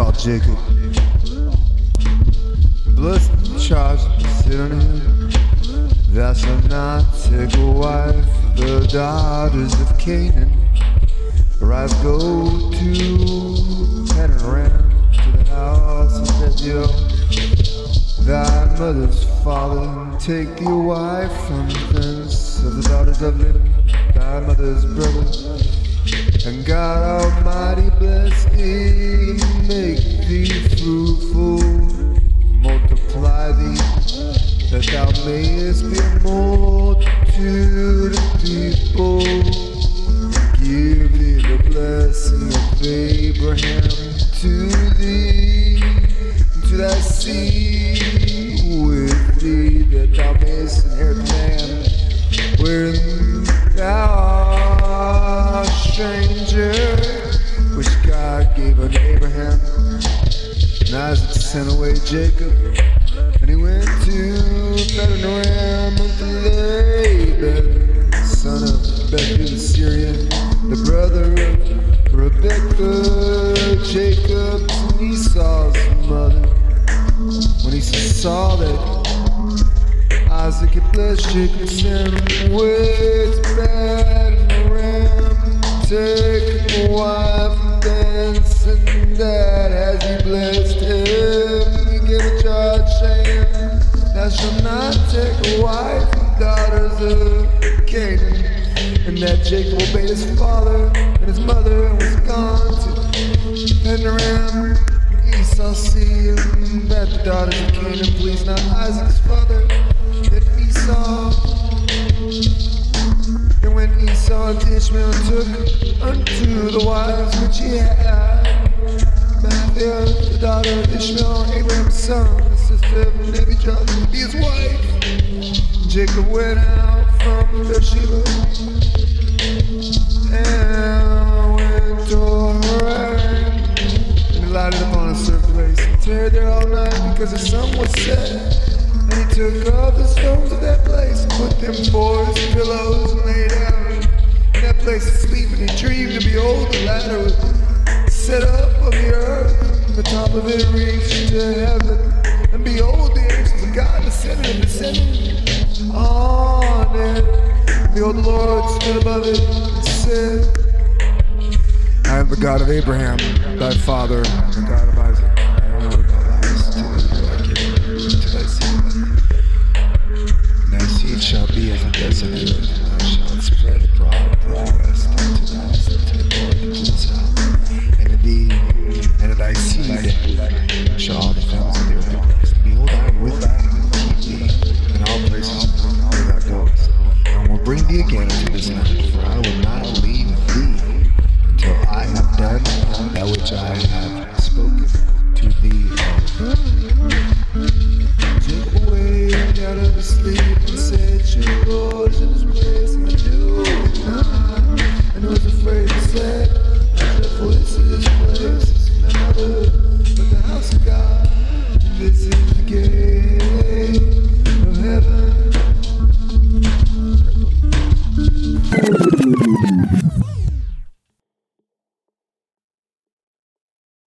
called Jacob. Blessed charge sit on him. Thou shalt not take a wife of the daughters of Canaan. Arise, go to Padanaram, to the house of Bethuel. Thy mother's father, take your wife from thence of the daughters of Laban, thy mother's brother. And God Almighty bless thee, thee fruitful, multiply thee, that thou mayest be a multitude of people. Give thee the blessing of Abraham to thee, to thy seed with thee, that thou mayest inherit land wherein thou sent away Jacob, and he went to Padanaram unto Laban, son of Bethuel the Syrian, the brother of Rebekah, Jacob's and Esau's mother. When he saw that Isaac had blessed Jacob, sent him away to Padanaram, take a wife thence, and that as he blessed him, Shalt not take a wife from daughters of Canaan. And that Jacob obeyed his father and his mother and was gone to Padanaram. And Esau seeing that the daughters of Canaan pleased not Isaac's father, that Esau and when Esau and Ishmael took unto the wives which he had, Matthew, the daughter of Ishmael, Abraham's son, the sister of Nebuchadnezzar, his wife. Jacob went out from Beersheba and went to Haran and he lighted upon a certain place and tarried there all night because the sun was set. And he took of the stones of that place and put them for his pillows and lay down in that place to sleep. And he dreamed, and behold, the ladder was set up on the earth, the top of it reached to heaven. The Lord stood above it. And said, I am the God of Abraham, thy father, and the God of Took away out of sleep and said, Lord is in